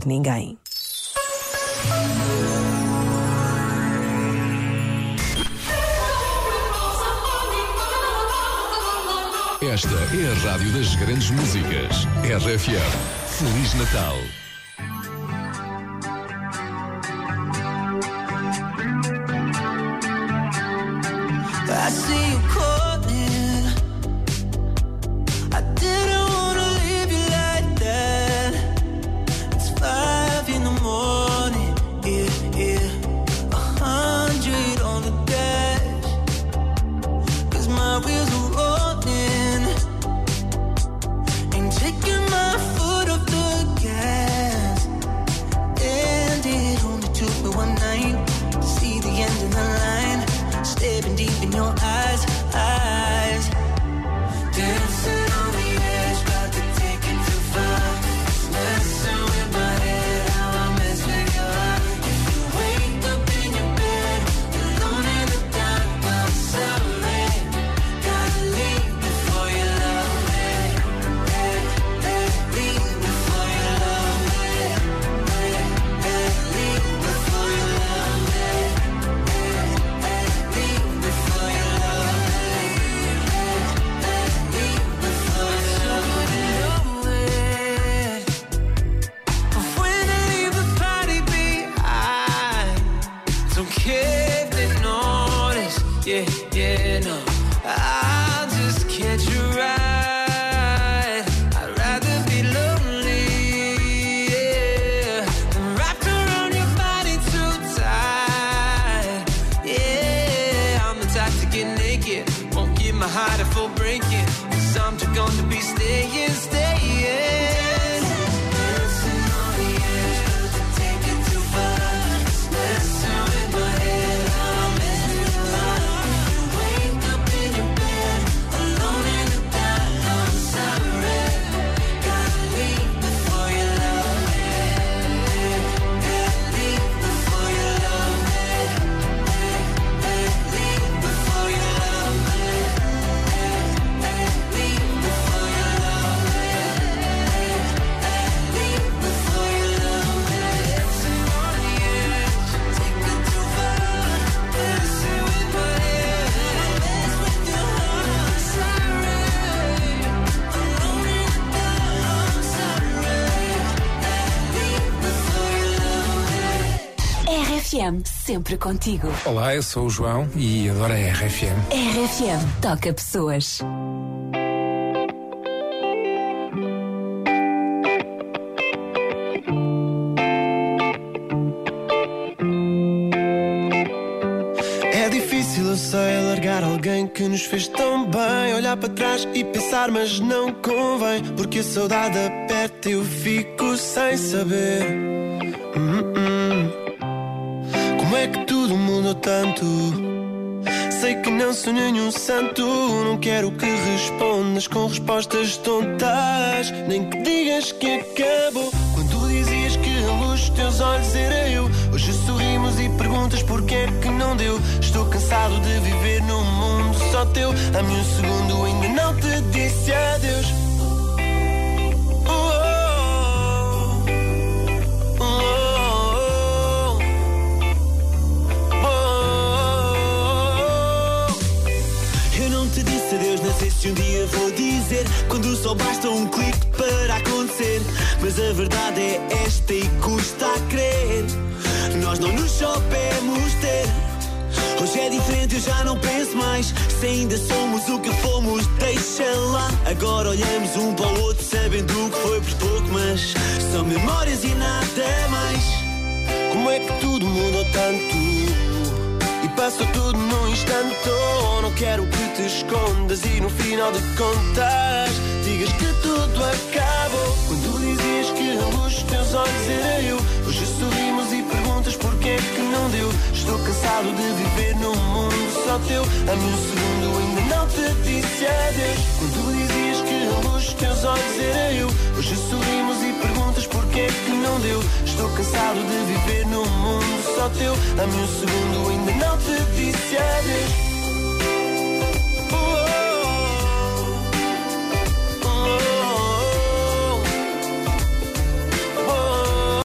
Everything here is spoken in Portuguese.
ouvir ninguém. Esta é a rádio das grandes músicas. RFM. Feliz Natal. I see you care if they notice. Yeah, yeah, no. I'll just catch a ride. I'd rather be lonely, yeah, than wrapped around your body too tight. Yeah, I'm the type to get naked, won't give my heart a full breaking. Cause I'm just gonna be staying, staying. RFM, sempre contigo. Olá, eu sou o João e adoro a RFM. RFM, toca pessoas. É difícil, eu sei, largar alguém que nos fez tão bem. Olhar para trás e pensar, mas não convém. Porque a saudade aperta e eu fico sem saber. Tanto? Sei que não sou nenhum santo. Não quero que respondas com respostas tontas. Nem que digas que acabou. Quando dizias que a luz dos teus olhos era eu. Hoje sorrimos e perguntas porque é que não deu. Estou cansado de viver num mundo só teu. Um segundo ainda não te disse adeus. Dizer. Quando só basta um clique para acontecer. Mas a verdade é esta e custa a crer. Nós não nos soubemos ter. Hoje é diferente, eu já não penso mais. Se ainda somos o que fomos, deixa lá. Agora olhamos um para o outro, sabendo o que foi por pouco, mas são memórias e nada mais. Como é que tudo mudou tanto? Passou tudo num instante. Oh, não quero que te escondas e no final de contas digas que tudo acabou. Quando dizias que a luz dos teus olhos era eu, hoje sorrimos e perguntas porque é que não deu. Estou cansado de viver num mundo só teu. A um segundo ainda não te disse adeus. Quando dizias que a luz dos teus olhos era eu, hoje sorrimos e perguntas porque é que não deu. Estou cansado de viver num mundo só teu. Mim um segundo ainda não te disse adeus.